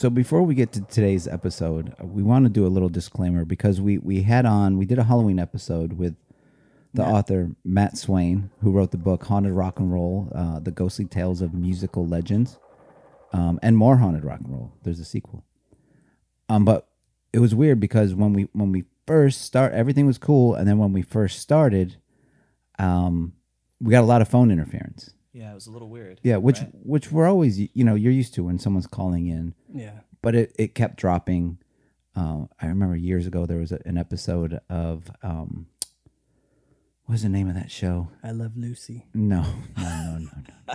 So before we get to today's episode, uh, we want to do a little disclaimer because we we had on we did a Halloween episode with the author Matt Swayne, who wrote the book Haunted Rock and Roll: uh, The Ghostly Tales of Musical Legends, um, and more Haunted Rock and Roll. There's a sequel. Um, but it was weird because when we when we first start, everything was cool, and then when we first started, um, we got a lot of phone interference. Yeah, it was a little weird. Yeah, which right? which we're always you know you're used to when someone's calling in Yeah. but it, it kept dropping. Uh, I remember years ago there was a, an episode of um, what was the name of that show? I love Lucy. No, no, no, no, no.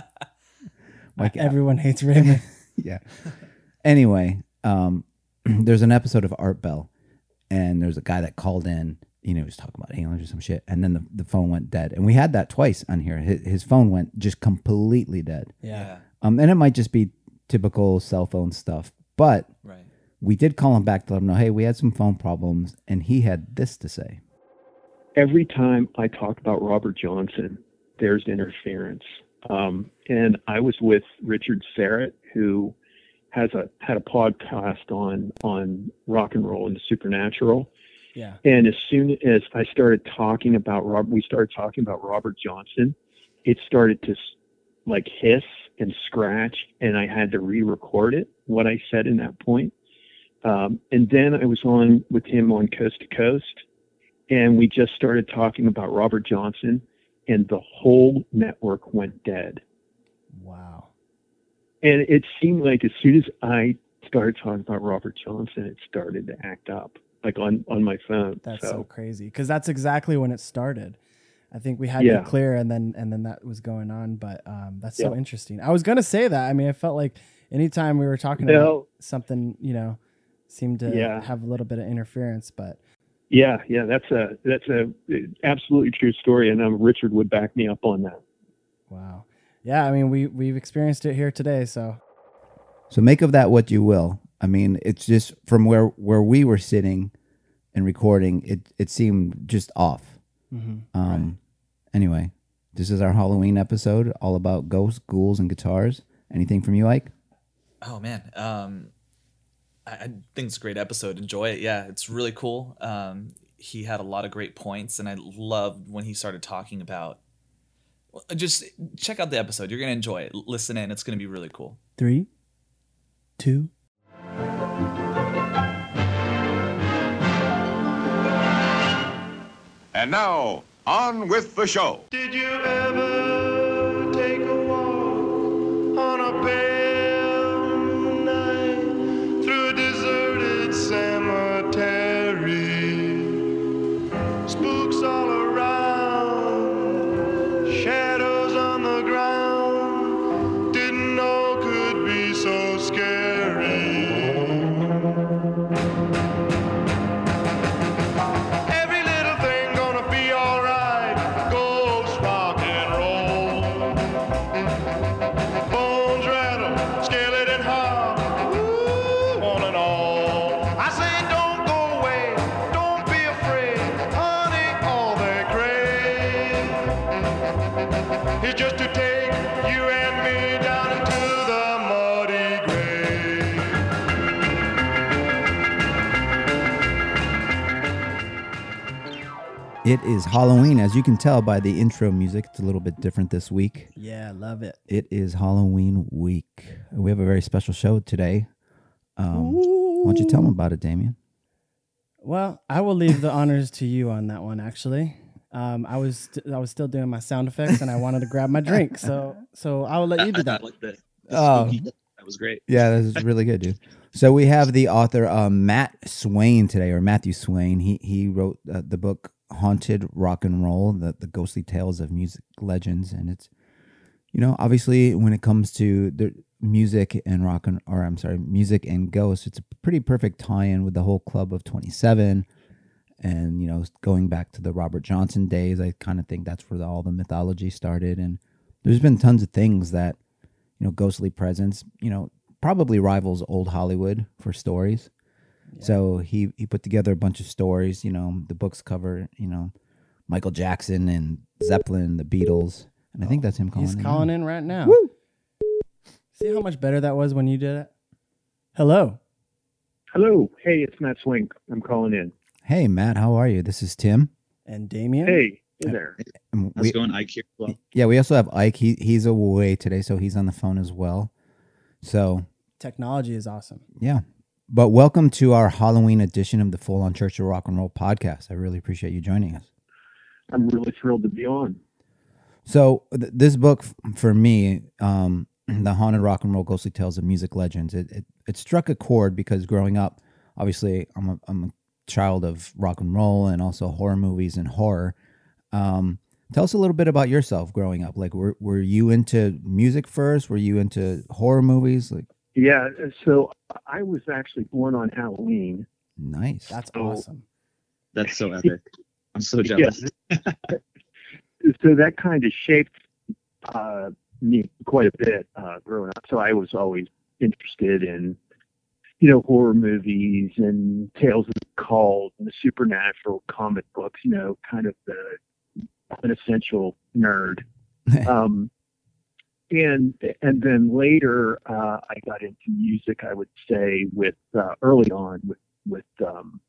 Like Everyone hates Raymond. yeah. Anyway, um, there's an episode of Art Bell, and there's a guy that called in. You know, he was talking about aliens or some shit, and then the, the phone went dead. And we had that twice on here. His, his phone went just completely dead. yeah. Um, and it might just be typical cell phone stuff, but right. we did call him back to let him know, hey, we had some phone problems, and he had this to say. every time I talk about Robert Johnson, there's interference. Um, and I was with Richard Serrett, who has a had a podcast on on rock and roll and the supernatural. Yeah. And as soon as I started talking about Rob, we started talking about Robert Johnson. It started to like hiss and scratch, and I had to re-record it what I said in that point. Um, and then I was on with him on Coast to Coast, and we just started talking about Robert Johnson, and the whole network went dead. Wow. And it seemed like as soon as I started talking about Robert Johnson, it started to act up, like on on my phone. That's so, so crazy because that's exactly when it started. I think we had Yeah. to clear and then and then that was going on, but um, that's so interesting. I was gonna say that. I mean, I felt like anytime we were talking No. about something, you know, seemed to Yeah. have a little bit of interference, but Yeah, yeah, that's a that's a absolutely true story, and um, Richard would back me up on that. wow. Yeah, I mean, we we've experienced it here today, so So make of that what you will. I mean, it's just from where where we were sitting and recording, it it seemed just off. mhm. Um, Anyway, this is our Halloween episode, all about ghosts, ghouls, and guitars. Anything from you, Ike? Oh man, um, I, I think it's a great episode. Enjoy it. Yeah, it's really cool. Um, he had a lot of great points, and I loved when he started talking about. Just check out the episode. You're gonna enjoy it. Listen in. It's gonna be really cool. three, two. And now, on with the show. Did you ever It is Halloween, as you can tell by the intro music. It's a little bit different this week. Yeah, love it. It is Halloween week. We have a very special show today. Um, why don't you tell them about it, Damien? Well, I will leave the honors to you on that one. Actually, um, I was st- I was still doing my sound effects, and I wanted to grab my drink, so so I will let you do that. like the, Oh. that was great. Yeah, this is really good, dude. So we have the author uh, Matt Swayne today, or Matthew Swayne. He he wrote uh, the book Haunted Rock and Roll: the, the Ghostly Tales of Music Legends, and it's you know obviously when it comes to the music and rock and or I'm sorry, music and ghosts, it's a pretty perfect tie-in with the whole Club of Twenty Seven, and you know going back to the Robert Johnson days. I kind of think that's where the, all the mythology started, and there's been tons of things that you know, ghostly presence, you know, probably rivals old Hollywood for stories. So he he put together a bunch of stories. You know, the books cover you know Michael Jackson and Zeppelin, the Beatles, and I think oh, that's him calling. He's in calling now. in right now. See how much better that was when you did it. Hello. Hello. Hey, it's Matt Swayne. I'm calling in. Hey, Matt, how are you? This is Tim. And Damien. Hey, hey there. Uh, and How's it going, Ike here? as Well, yeah, we also have Ike. He he's away today, so he's on the phone as well. So Technology is awesome. yeah, but welcome to our Halloween edition of the Full On Church of Rock and Roll podcast. I really appreciate you joining us. I'm really thrilled to be on. So th- this book f- for me, um, the haunted rock and roll ghostly tales of music legends, it, it it struck a chord because growing up, obviously I'm a I'm a child of rock and roll and also horror movies and horror. Um, tell us a little bit about yourself growing up. Like, were were you into music first? Were you into horror movies? Like, Yeah, so I was actually born on Halloween. nice. That's awesome. that's so epic. I'm so Yeah. jealous. so that kind of shaped uh, me quite a bit uh, growing up. So I was always interested in, you know, horror movies and tales of the cult and the supernatural comic books. You know, kind of the quintessential nerd. um, and and then later uh, I got into music. I would say with uh, early on with with um,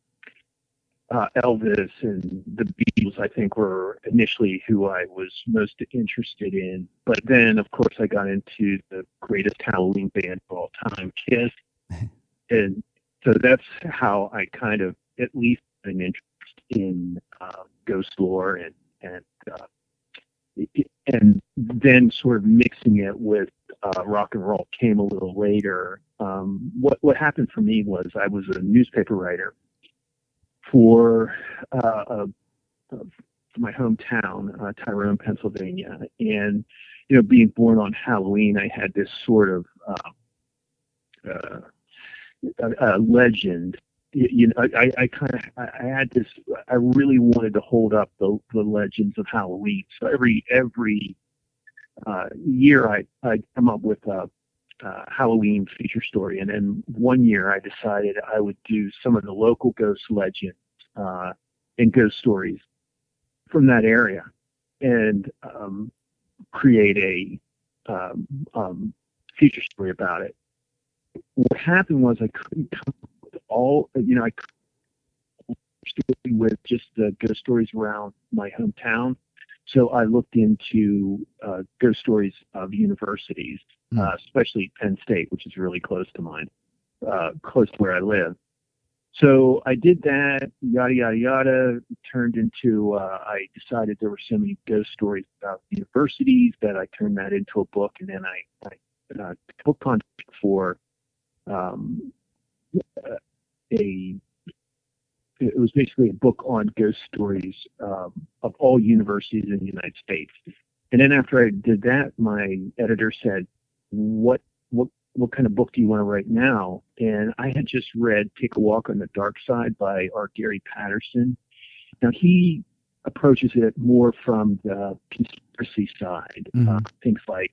uh, Elvis and the Beatles, I think, were initially who I was most interested in. But then, of course, I got into the greatest Halloween band of all time, Kiss. and so that's how I kind of at least an interest in uh, ghost lore and, and, uh, and then sort of mixing it with uh, rock and roll came a little later. Um, what, what happened for me was I was a newspaper writer for uh, uh, for my hometown, uh, Tyrone, Pennsylvania, and you know, being born on Halloween, I had this sort of uh, uh, uh, legend. You, know, I, I kind of I had this. I really wanted to hold up the the legends of Halloween. So every every uh, year, I I come up with a Halloween feature story. And then one year I decided I would do some of the local ghost legends uh, and ghost stories from that area and um, create a um, um, feature story about it. What happened was I couldn't come all, you know, I with just the ghost stories around my hometown. So I looked into uh, ghost stories of universities Hmm. uh, especially Penn State, which is really close to mine, uh, close to where I live. So I did that, yada yada yada. Turned into. Uh, I decided there were so many ghost stories about universities that I turned that into a book, and then I, I uh, took contract for um, uh, a. It was basically a book on ghost stories um, of all universities in the United States. And then after I did that, my editor said, what what what kind of book do you want to write now? And I had just read Take a Walk on the Dark Side by R. Gary Patterson. Now he approaches it more from the conspiracy side, Mhm. uh, things like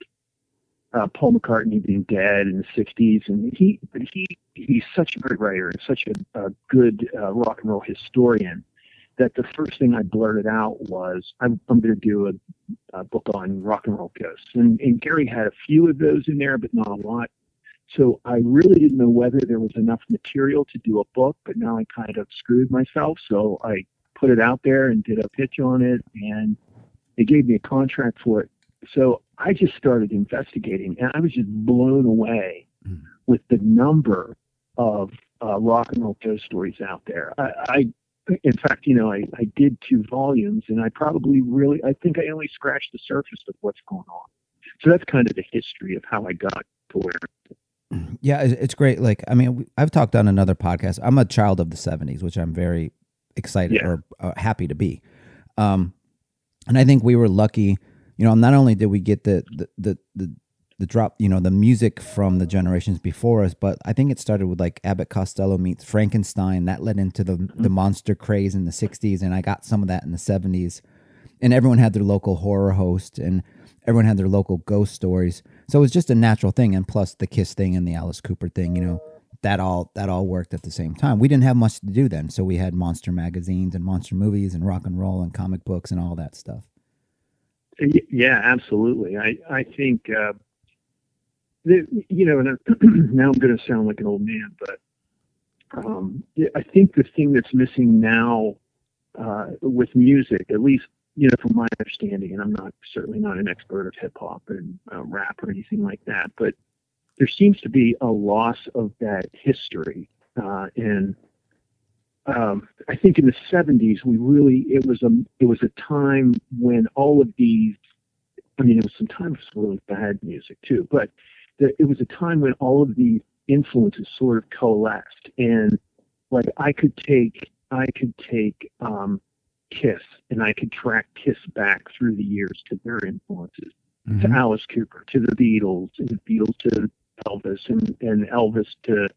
uh, Paul McCartney being dead in the '60s, and he but he he's such a great writer and such a, a good uh, rock and roll historian that the first thing I blurted out was, I'm, I'm going to do a, a book on rock and roll ghosts. And, and Gary had a few of those in there, but not a lot. So I really didn't know whether there was enough material to do a book, but now I kind of screwed myself. So I put it out there and did a pitch on it, and they gave me a contract for it. So I just started investigating, and I was just blown away Mm. with the number of uh, rock and roll ghost stories out there. I, I in fact, you know, I, I did two volumes and I probably really, I think I only scratched the surface of what's going on. So that's kind of the history of how I got to where. Yeah, it's great. Like, I mean, I've talked on another podcast. I'm a child of the '70s, which I'm very excited Yeah. or uh, happy to be. Um, and I think we were lucky. You know, not only did we get the the the the, the drop, you know, the music from the generations before us, but I think it started with like Abbott Costello meets Frankenstein. That led into the mm-hmm. the monster craze in the '60s, and I got some of that in the '70s. And everyone had their local horror host, and everyone had their local ghost stories. So it was just a natural thing. And plus the Kiss thing and the Alice Cooper thing, you know, that all that all worked at the same time. We didn't have much to do then, so we had monster magazines and monster movies and rock and roll and comic books and all that stuff. Yeah, absolutely. I, I think, uh, the, you know, and now I'm going to sound like an old man, but um, I think the thing that's missing now uh, with music, at least you know, from my understanding, and I'm not certainly not an expert of hip hop and uh, rap or anything like that, but there seems to be a loss of that history. Uh, and um, I think in the 70s, we really it was a it was a time when all of these. I mean, it was sometimes really bad music too, but the, it was a time when all of these influences sort of coalesced, and like I could take I could take um, Kiss and I could track Kiss back through the years to their influences, to Mhm. Alice Cooper, to the Beatles, and the Beatles to Elvis, and, and Elvis to,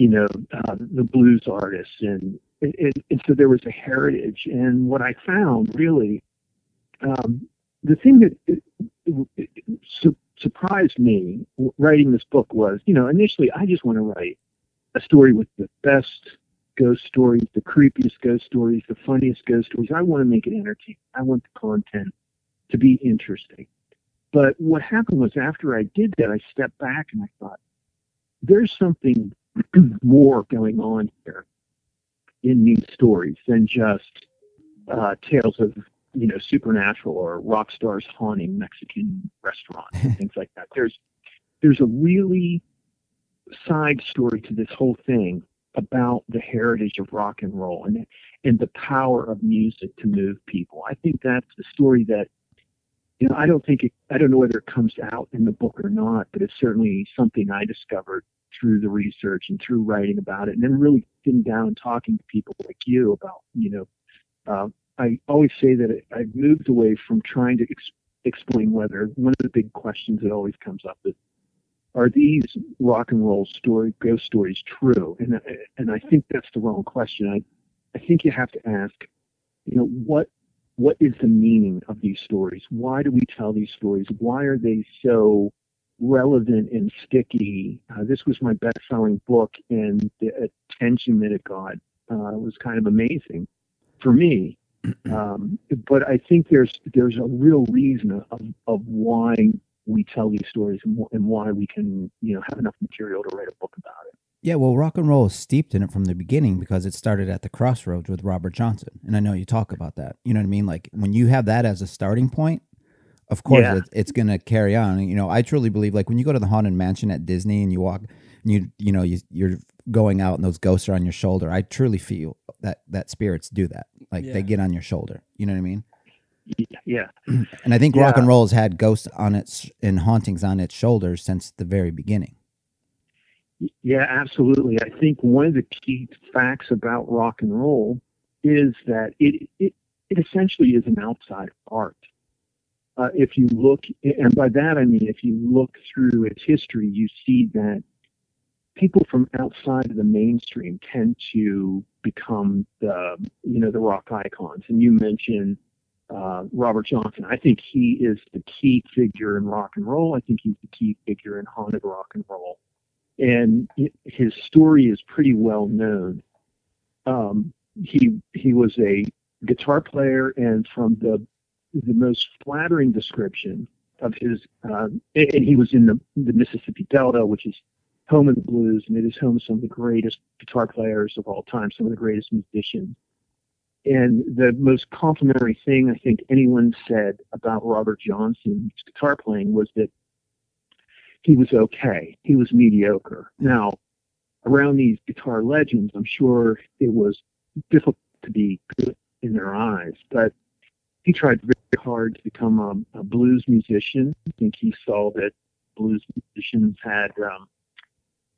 you know, uh, the blues artists. And, and, and so there was a heritage. And what I found really, um, the thing that it, it, su- surprised me writing this book was, you know, initially I just want to write a story with the best ghost stories, the creepiest ghost stories, the funniest ghost stories. I want to make it entertaining. I want the content to be interesting. But what happened was after I did that, I stepped back and I thought, there's something more going on here in these stories than just uh, tales of you know supernatural or rock stars haunting Mexican restaurants and things like that. There's there's a really side story to this whole thing about the heritage of rock and roll and and the power of music to move people. I think that's the story that you know I don't think it, I don't know whether it comes out in the book or not, but it's certainly something I discovered through the research and through writing about it, and then really sitting down and talking to people like you about you know. Uh, I always say that I've moved away from trying to ex- explain whether one of the big questions that always comes up is are these rock and roll story ghost stories true? And and I think that's the wrong question. I I think you have to ask you know what what is the meaning of these stories? Why do we tell these stories? Why are they so relevant and sticky uh, this was my best selling book and the attention that it got uh, was kind of amazing for me um, but I think there's there's a real reason of, of why we tell these stories and, and why we can you know have enough material to write a book about it. Yeah, well, rock and roll is steeped in it from the beginning because it started at the crossroads with Robert Johnson, and I know you talk about that. You know what I mean? Like when you have that as a starting point, of course Yeah. it, it's going to carry on. You know, I truly believe like when you go to the haunted mansion at Disney and you walk, and you you know you, you're going out and those ghosts are on your shoulder. I truly feel that that spirits do that. Like Yeah. they get on your shoulder. You know what I mean? Yeah, And I think rock and roll has had ghosts on its and hauntings on its shoulders since the very beginning. yeah, absolutely. I think one of the key facts about rock and roll is that it it, it essentially is an outside art. Uh, if you look, and by that I mean if you look through its history, you see that people from outside of the mainstream tend to become the you know the rock icons. And you mentioned uh, Robert Johnson. I think he is the key figure in rock and roll. I think he's the key figure in haunted rock and roll, and his story is pretty well known. Um, he he was a guitar player, and from the the most flattering description of his, uh, and he was in the, the Mississippi Delta, which is home of the blues, and it is home of some of the greatest guitar players of all time, some of the greatest musicians. And the most complimentary thing I think anyone said about Robert Johnson's guitar playing was that he was okay. He was mediocre. Now, around these guitar legends, I'm sure it was difficult to be good in their eyes, but he tried very hard to become a, a blues musician. I think he saw that blues musicians had, um,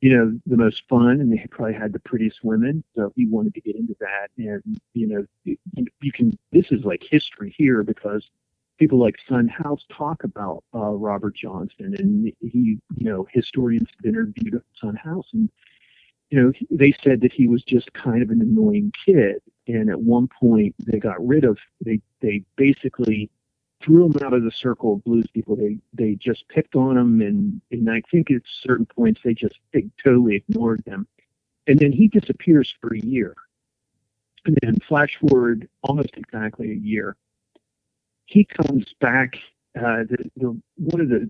you know, the most fun and they probably had the prettiest women. So he wanted to get into that. And, you know, you, can, this is like history here because people like Son House talk about uh, Robert Johnson and he, you know, historians have interviewed Son House and, you know, they said that he was just kind of an annoying kid. And at one point they got rid of, they, they basically threw him out of the circle of blues people. They, they just picked on him. And, and I think at certain points they just, they totally ignored him. And then he disappears for a year. And then flash forward almost exactly a year. He comes back. Uh, the, the, one of the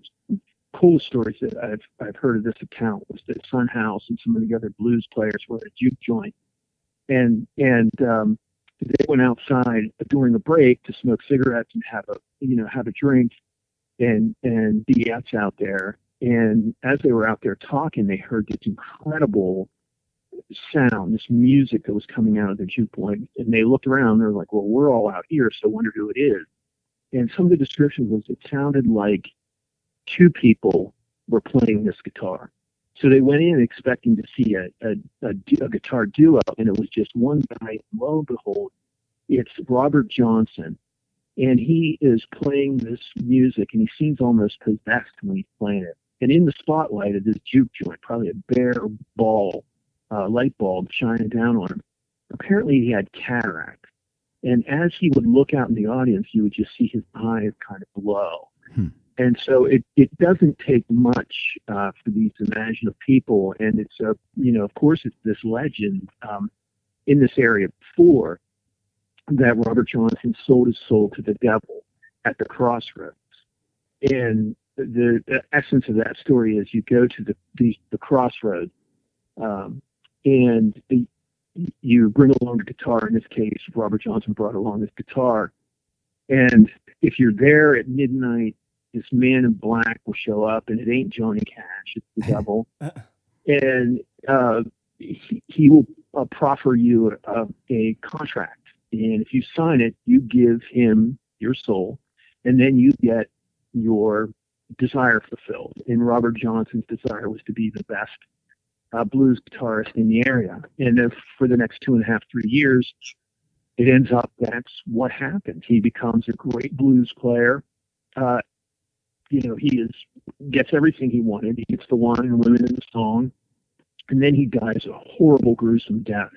coolest stories that I've I've heard of this account was that Son House and some of the other blues players were at a juke joint, and and um, they went outside during a break to smoke cigarettes and have a you know have a drink, and and BS out there. And as they were out there talking, they heard this incredible sound, this music that was coming out of the juke joint, and they looked around. They're like, "Well, we're all out here, so wonder who it is." And some of the description was it sounded like two people were playing this guitar. So they went in expecting to see a, a, a, a guitar duo, and it was just one guy. Lo and behold, it's Robert Johnson. And he is playing this music, and he seems almost possessed when he's playing it. And in the spotlight of this juke joint, probably a bare ball, uh, light bulb shining down on him. Apparently, he had cataracts, And as he would look out in the audience, you would just see his eyes kind of glow. Hmm. And so it, it doesn't take much uh, for these imaginative people. And it's a, you know, of course, it's this legend um, in this area before that Robert Johnson sold his soul to the devil at the crossroads. And the, the essence of that story is you go to the, the, the crossroads um, and the, you bring along a guitar. In this case, Robert Johnson brought along his guitar. And if you're there at midnight, this man in black will show up, and it ain't Johnny Cash, it's the devil. and uh, he, he will uh, proffer you a, a contract. And if you sign it, you give him your soul, and then you get your desire fulfilled. And Robert Johnson's desire was to be the best uh, blues guitarist in the area. And if for the next two and a half, three years, it ends up that's what happens. He becomes a great blues player. Uh, you know, he is gets everything he wanted. He gets the wine and women and the song, and then he dies a horrible, gruesome death.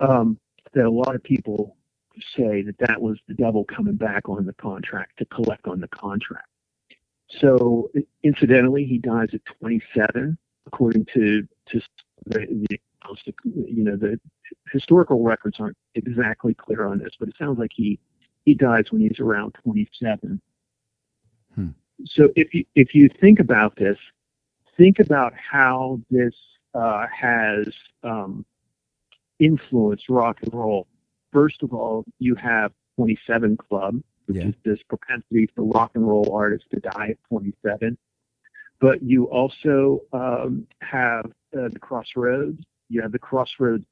Um, that a lot of people say that that was the devil coming back on the contract to collect on the contract. So, incidentally, he dies at 27, according to to the, the you know the historical records aren't exactly clear on this, but it sounds like he he dies when he's around 27. Hmm. So if you if you think about this, think about how this uh, has um, influenced rock and roll. First of all, you have 27 Club, which Yeah. is this propensity for rock and roll artists to die at 27. But you also um, have uh, the Crossroads. You have the Crossroads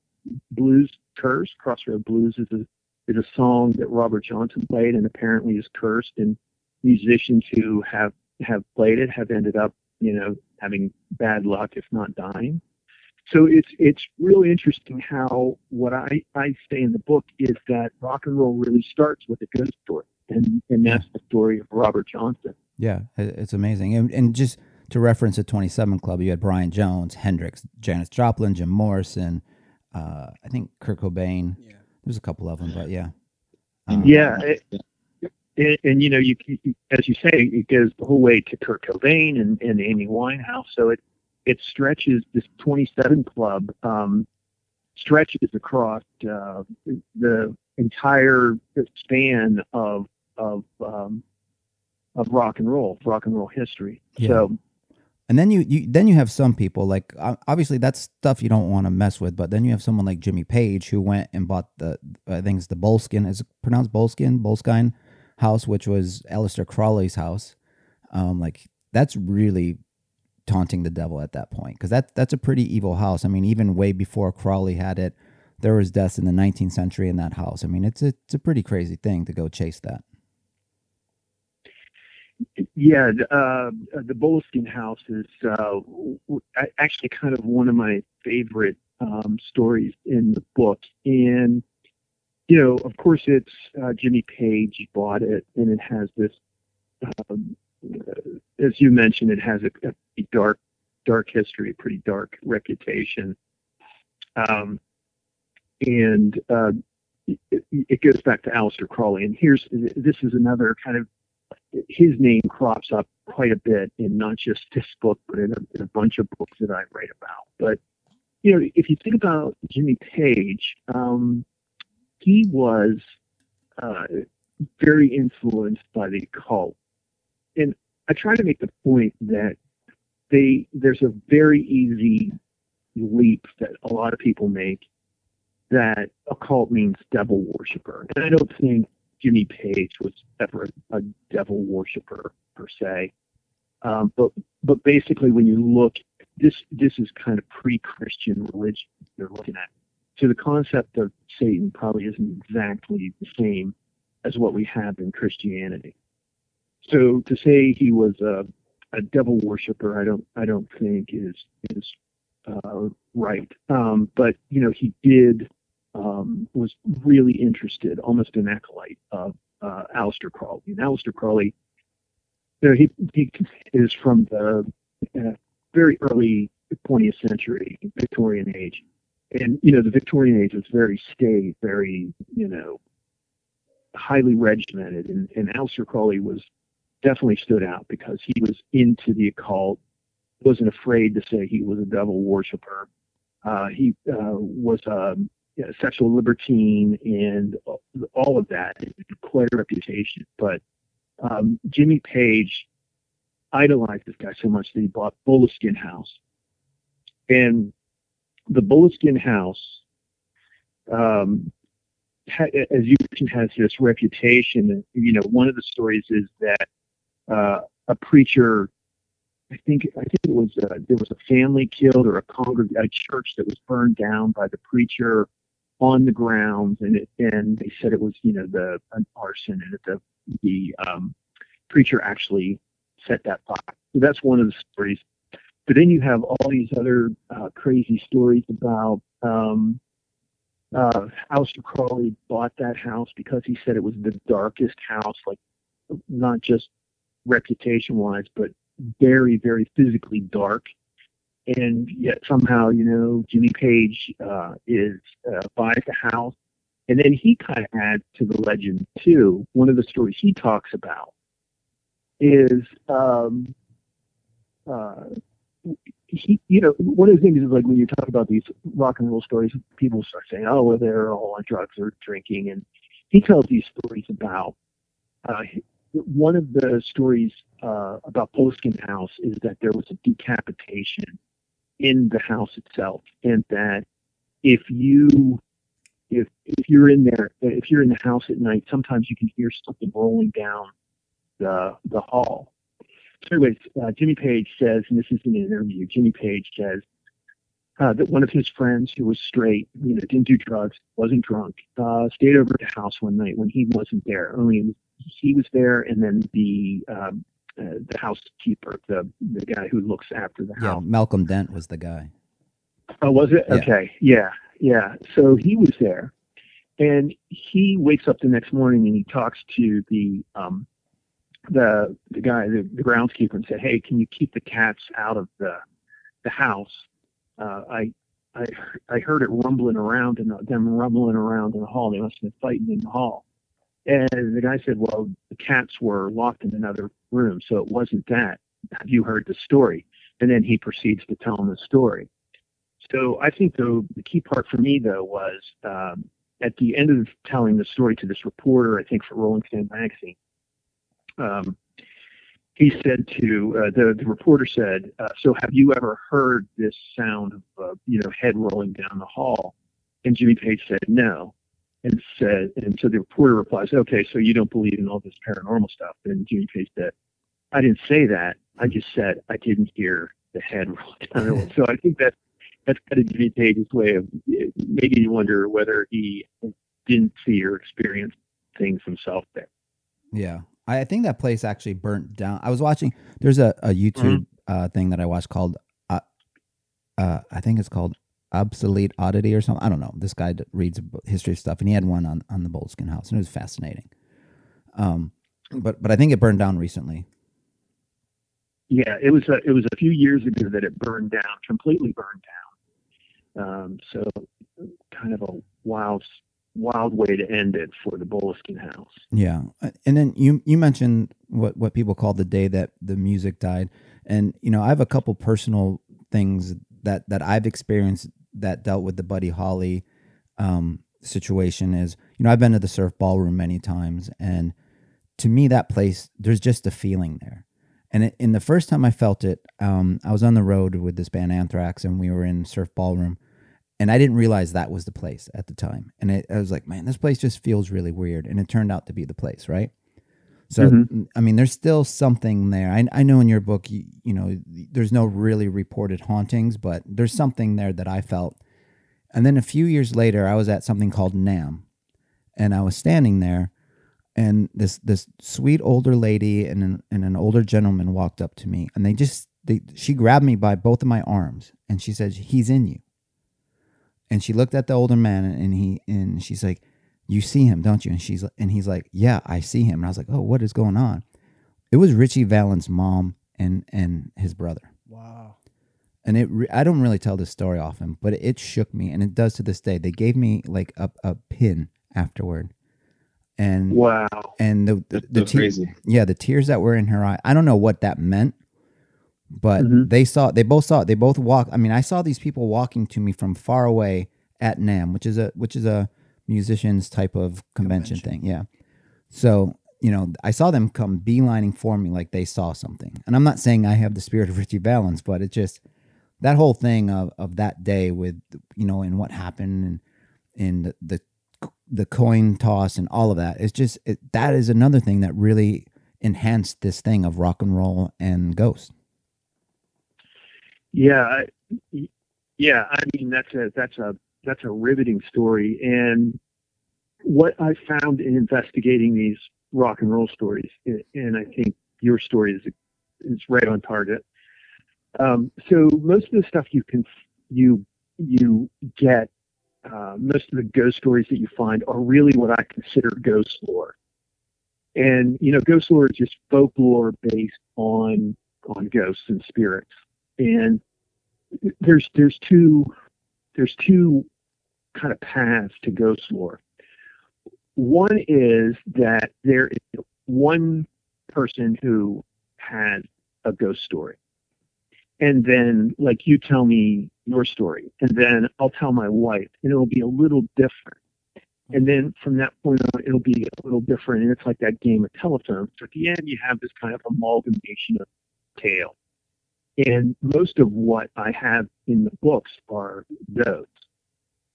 Blues curse. Crossroad Blues is a is a song that Robert Johnson played and apparently is cursed. And musicians who have have played it have ended up, you know, having bad luck, if not dying. So it's it's really interesting how what I, I say in the book is that rock and roll really starts with a ghost story, and and that's the story of Robert Johnson. Yeah, it's amazing. And, and just to reference the 27 Club, you had Brian Jones, Hendrix, Janis Joplin, Jim Morrison, uh, I think Kurt Cobain. Yeah. There's a couple of them, but yeah. Um, Yeah, it, and, and you know, you, you as you say, it goes the whole way to Kurt Cobain and, and Amy Winehouse. So it it stretches this 27 Club um, stretches across uh, the entire span of of um, of rock and roll, rock and roll history. Yeah. So And then you, you then you have some people like obviously that's stuff you don't want to mess with, but then you have someone like Jimmy Page who went and bought the I think it's the Bolskin is it pronounced Bolskin Boleskine house, which was Aleister Crowley's house. Um, like that's really taunting the devil at that point because that that's a pretty evil house. I mean, even way before Crawley had it, there was deaths in the 19th century in that house. I mean, it's a, it's a pretty crazy thing to go chase that. Yeah, uh, the Boleskine House is uh, actually kind of one of my favorite um, stories in the book. And, you know, of course, it's uh, Jimmy Page bought it, and it has this, um, uh, as you mentioned, it has a, a dark, dark history, a pretty dark reputation. Um, and uh, it, it goes back to Aleister Crowley. And here's this is another kind of his name crops up quite a bit in not just this book, but in a, in a bunch of books that I write about. But you know, if you think about Jimmy Page, um, he was uh, very influenced by the occult, and I try to make the point that they there's a very easy leap that a lot of people make that occult means devil worshiper, and I don't think Jimmy Page was ever a, a devil worshiper per se. Um, but but basically, when you look, this this is kind of pre-Christian religion you're looking at. So the concept of Satan probably isn't exactly the same as what we have in Christianity. So to say he was a, a devil worshiper, I don't I don't think is is uh, right. Um, but you know he did um, was really interested, almost an acolyte of uh, Aleister Crowley. And Aleister Crowley, you know, he he is from the uh, very early 20th century, Victorian age, and you know the Victorian age was very staid, very you know highly regimented, and, and Aleister Crowley was definitely stood out because he was into the occult, wasn't afraid to say he was a devil worshiper. Uh, he uh, was a, a sexual libertine and all of that, quite a reputation. But um, Jimmy Page idolized this guy so much that he bought Boleskine House. And the Boleskine House, um, ha- as you mentioned, has this reputation. You know, one of the stories is that uh, a preacher, I think, I think it was uh, there was a family killed or a congreg- a church that was burned down by the preacher on the grounds, and it, and they said it was you know the an arson, and the the um, preacher actually set that fire. So that's one of the stories. But then you have all these other uh, crazy stories about um, uh, Crowley bought that house because he said it was the darkest house, like not just reputation wise, but very, very physically dark. And yet somehow, you know, Jimmy Page uh, is uh, buys the house, and then he kind of adds to the legend too. One of the stories he talks about is um, uh, he, you know, one of the things is like when you talk about these rock and roll stories, people start saying, "Oh, well, they're all on drugs or drinking," and he tells these stories about. Uh, one of the stories uh, about Boleskine House is that there was a decapitation in the house itself, and that if you if if you're in there, if you're in the house at night, sometimes you can hear something rolling down the the hall. So, anyways, uh, Jimmy Page says, and this is in an interview. Jimmy Page says uh, that one of his friends who was straight, you know, didn't do drugs, wasn't drunk, uh, stayed over at the house one night when he wasn't there. Only he was there, and then the um, uh, the housekeeper, the the guy who looks after the house. Yeah. Malcolm Dent was the guy. Oh, was it? Yeah. Okay. Yeah. Yeah. So he was there. And he wakes up the next morning and he talks to the um the the guy, the, the groundskeeper and said, Hey, can you keep the cats out of the the house? Uh I I I heard it rumbling around and them rumbling around in the hall. They must have been fighting in the hall. And the guy said, Well, the cats were locked in another room, so it wasn't that. Have you heard the story? And then he proceeds to tell him the story. So I think the the key part for me though was um, at the end of telling the story to this reporter, I think for Rolling Stone magazine, um, he said to uh, the the reporter said, uh, "So have you ever heard this sound of uh, you know head rolling down the hall?" And Jimmy Page said, "No." And said, and so the reporter replies, "Okay, so you don't believe in all this paranormal stuff?" And Jimmy Page said, "I didn't say that. I just said I didn't hear the head roll down." the hall." so I think that that's kind of Jimmy Page's way of maybe you wonder whether he didn't see or experience things himself there. Yeah. I think that place actually burnt down. I was watching, there's a, a YouTube uh, thing that I watched called, uh, uh, I think it's called Obsolete Oddity or something. I don't know. This guy reads history stuff and he had one on, on the Boleskine house and it was fascinating. Um, but, but I think it burned down recently. Yeah, it was a, it was a few years ago that it burned down, completely burned down. Um, so kind of a wild wild way to end it for the Boleskine house. Yeah, and then you you mentioned what what people call the day that the music died, and you know I have a couple personal things that that I've experienced that dealt with the Buddy Holly um, situation. Is you know I've been to the Surf Ballroom many times, and to me that place there's just a feeling there, And in the first time I felt it, um, I was on the road with this band Anthrax, and we were in Surf Ballroom, and I didn't realize that was the place at the time. And it, I was like, man, this place just feels really weird, and it turned out to be the place, right? So Mhm. I mean, there's still something there. I, I know in your book, you, you know, there's no really reported hauntings, but there's something there that I felt. And then a few years later, I was at something called NAMM, and I was standing there, and this this sweet older lady and an, and an older gentleman walked up to me, and they just they she grabbed me by both of my arms, and she said, "He's in you." And she looked at the older man, and he and she's like, "You see him, don't you?" And she's and he's like, "Yeah, I see him." And I was like, "Oh, what is going on?" It was Ritchie Valens' mom and and his brother Wow. and it re- I don't really tell this story often, but it shook me, and it does to this day. They gave me like a, a pin afterward, and Wow. and the the, That's the so te- crazy. yeah, the tears that were in her eye. I don't know what that meant, but Mhm. they saw they both saw it. They both walk. I mean, I saw these people walking to me from far away at NAMM, which is a which is a musicians type of convention, thing. Yeah. So you know, I saw them come beelining for me like they saw something. And I'm not saying I have the spirit of Ritchie Valens, but it just that whole thing of, of that day with you know and what happened and and the, the the coin toss and all of that it's just it, that is another thing that really enhanced this thing of rock and roll and ghost Yeah, I- yeah. I mean, that's a that's a that's a riveting story. And what I found in investigating these rock and roll stories, and- I think your story is is right on target. Um, so most of the stuff you can you you get, uh, most of the ghost stories that you find are really what I consider ghost lore. And you know, ghost lore is just folklore based on on ghosts and spirits. And there's there's two there's two kind of paths to ghost lore. One is that there is one person who has a ghost story. And then like you tell me your story and then I'll tell my wife and it'll be a little different. And then from that point on it'll be a little different and it's like that game of telephone. So at the end you have this kind of amalgamation of tale. And most of what I have in the books are those.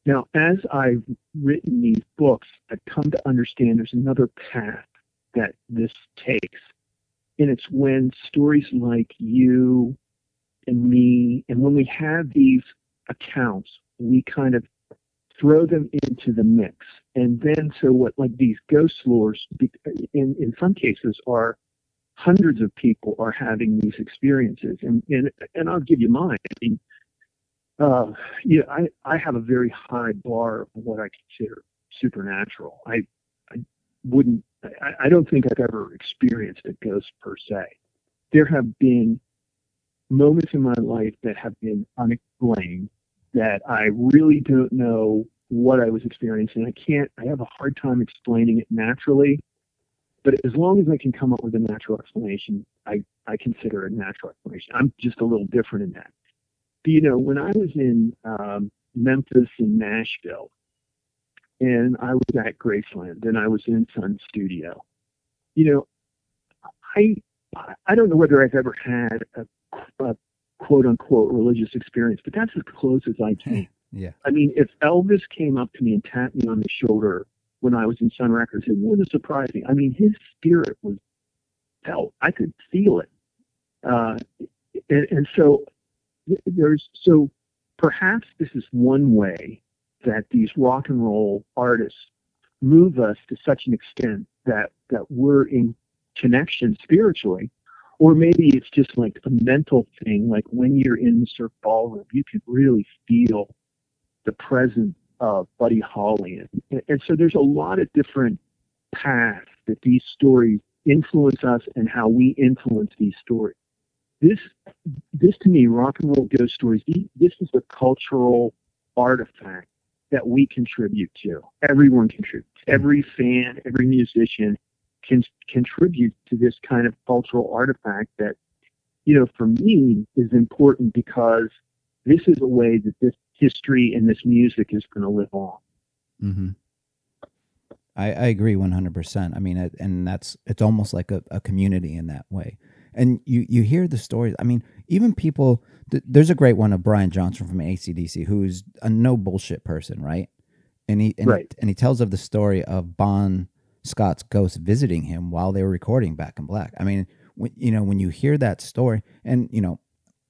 Now, as I've written these books, I've come to understand there's another path that this takes. And it's when stories like you and me, and when we have these accounts, we kind of throw them into the mix. And then, so what, like these ghost lores, be- in, in some cases, are hundreds of people are having these experiences. And, and, and I'll give you mine. I mean, uh, yeah, I, I have a very high bar of what I consider supernatural. I, I wouldn't, I, I don't think I've ever experienced a ghost per se. There have been moments in my life that have been unexplained that I really don't know what I was experiencing. I can't, I have a hard time explaining it naturally. But as long as I can come up with a natural explanation, I, I consider it a natural explanation. I'm just a little different in that. But, you know, when I was in um, Memphis and Nashville, and I was at Graceland, and I was in Sun Studio, you know, I I don't know whether I've ever had a, a quote unquote religious experience, but that's as close as I came. yeah I mean, if Elvis came up to me and tapped me on the shoulder when I was in Sun Records, it wouldn't surprise me. I mean, his spirit was felt. I could feel it. Uh, and, and so there's so perhaps this is one way that these rock and roll artists move us to such an extent that that we're in connection spiritually or maybe it's just like a mental thing like when you're in the surf ballroom you can really feel the presence of buddy holly. And, and so there's a lot of different paths that these stories influence us and how we influence these stories. This this to me rock and roll ghost stories this is a cultural artifact that we contribute to. Everyone contributes. Hmm. Every fan every musician can contribute to this kind of cultural artifact that you know for me is important because this is a way that this history and this music is going to live on hmm I, I agree 100% i mean it, and that's it's almost like a, a community in that way and you you hear the stories. I mean, even people. Th- there's a great one of Brian Johnson from ACDC, who's a no bullshit person, right? And he and, Right. he and he tells of the story of Bon Scott's ghost visiting him while they were recording Back in Black. I mean, when, you know, when you hear that story, and you know,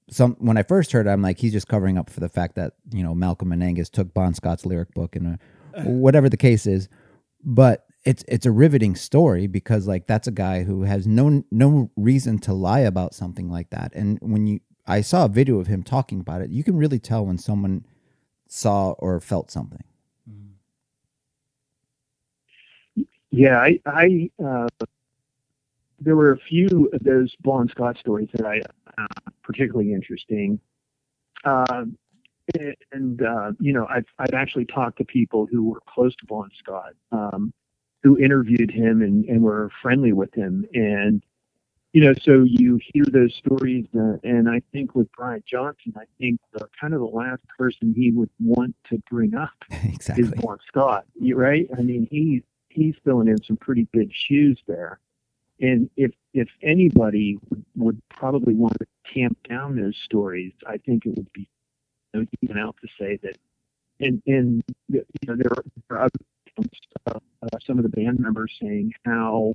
some when I first heard it, I'm like, he's just covering up for the fact that you know Malcolm and Angus took Bon Scott's lyric book and uh, whatever the case is. But it's it's a riveting story because like that's a guy who has no no reason to lie about something like that. And when you I saw a video of him talking about it, you can really tell when someone saw or felt something. Yeah, I, I uh, there were a few of those Bon Scott stories that I uh, particularly interesting. Um, and uh, you know, I've I've actually talked to people who were close to Bon Scott, um, who interviewed him and, and were friendly with him, and you know, so you hear those stories, uh, and I think with Brian Johnson, I think the kind of the last person he would want to bring up is exactly. Bon Scott, right? I mean, he's he's filling in some pretty big shoes there, and if if anybody would, probably want to tamp down those stories, I think it would be you know, he out to say that, and and you know there are, other uh, uh, some of the band members saying how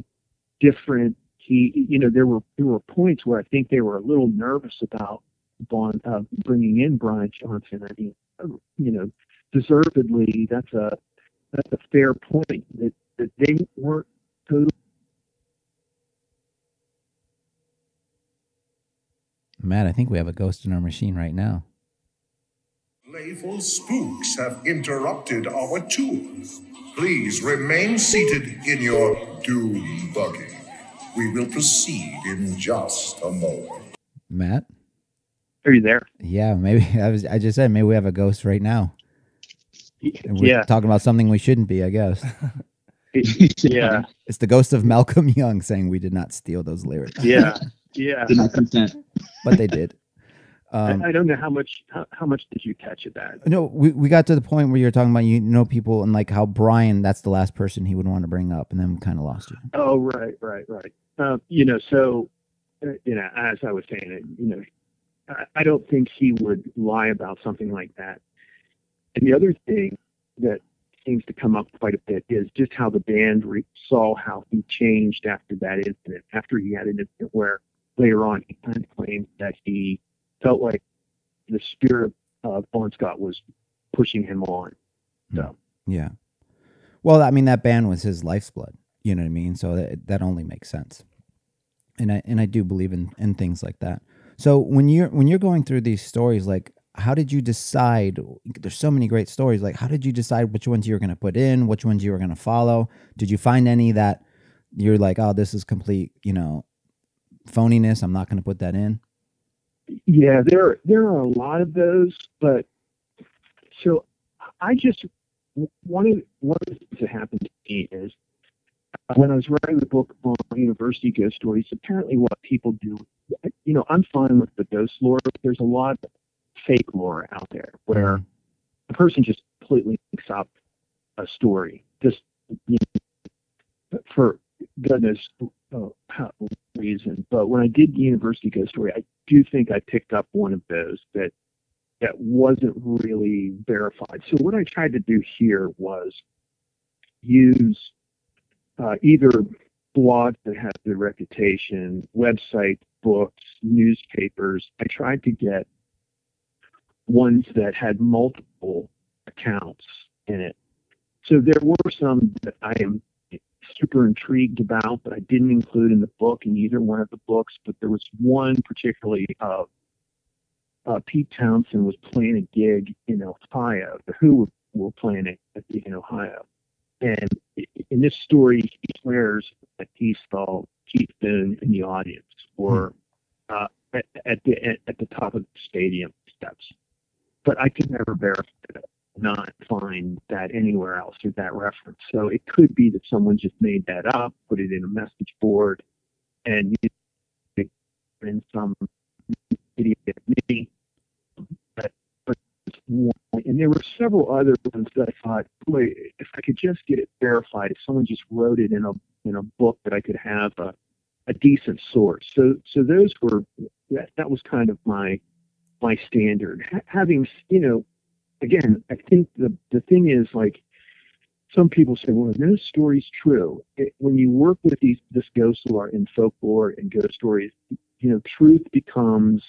different he, you know, there were there were points where I think they were a little nervous about uh, bringing in Brian Johnson. I mean, you know, deservedly, that's a that's a fair point that that they weren't totally. Matt, I think we have a ghost in our machine right now. Playful spooks have interrupted our tour. Please remain seated in your doom buggy. We will proceed in just a moment. Matt? Are you there? Yeah, maybe I was I just said maybe we have a ghost right now. And we're Yeah, talking about something we shouldn't be, I guess. yeah, It's the ghost of Malcolm Young saying we did not steal those lyrics, yeah, yeah. Did not consent. but they did. Um, I, I don't know how much how, how much did you catch of that? no, we, we got to the point where you're talking about you know people and like how Brian that's the last person he would want to bring up, and then we kind of lost you. Oh, right, right, right. Uh, you know, so uh, you know, as I was saying, it, you know, I, I don't think he would lie about something like that. And the other thing that seems to come up quite a bit is just how the band re- saw how he changed after that incident. After he had an incident where later on he kind of claimed that he felt like the spirit of Bon Scott was pushing him on. So Yeah. Well, I mean that band was his life's blood. You know what I mean? So that that only makes sense. And I and I do believe in in things like that. So when you're when you're going through these stories, like how did you decide? There's so many great stories. Like how did you decide which ones you were going to put in, which ones you were going to follow? Did you find any that you're like, oh, this is complete, you know, phoniness? I'm not going to put that in. Yeah, there there are a lot of those, but so I just one of one of the things that happened to me is uh, when I was writing the book on university ghost stories. Apparently, what people do, you know, I'm fine with the ghost lore. But there's a lot of fake lore out there where a person just completely makes up a story, just you know, for goodness how, reason. But when I did the university ghost story, I do think I picked up one of those that that wasn't really verified. So what I tried to do here was use uh, either blogs that have good reputation, websites, books, newspapers. I tried to get ones that had multiple accounts in it. So there were some that I am super intrigued about, but I didn't include in the book in either one of the books. But there was one particularly of uh, Pete Townshend was playing a gig in Ohio. The Who were, playing it in Ohio, and in this story, he swears that he saw Keith Moon in the audience or uh, at, at the at, at the top of the stadium steps. But I could never verify that not find that anywhere else or that reference. So it could be that someone just made that up, put it in a message board, and in some of me. But, but and there were several other ones that I thought, boy, if I could just get it verified, if someone just wrote it in a in a book that I could have a a decent source. So so those were that, that was kind of my my standard. Ha- having you know, again, I think the the thing is like some people say, well, no story's true. It, when you work with these this ghost lore and folklore and ghost stories, you know, truth becomes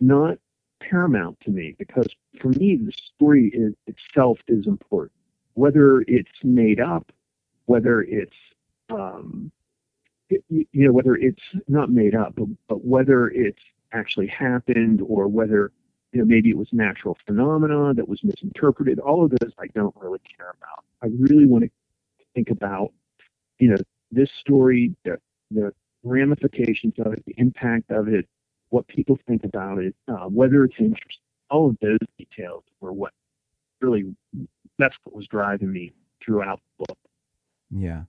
not paramount to me because for me the story is, itself is important. Whether it's made up, whether it's um, it- you know whether it's not made up, but, but whether it's actually happened or whether you know maybe it was natural phenomena that was misinterpreted. All of those I don't really care about. I really want to think about you know this story, the, the ramifications of it, the impact of it, what people think about it, uh, whether it's interesting. All of those details were what really that's what was driving me throughout the book. Yeah.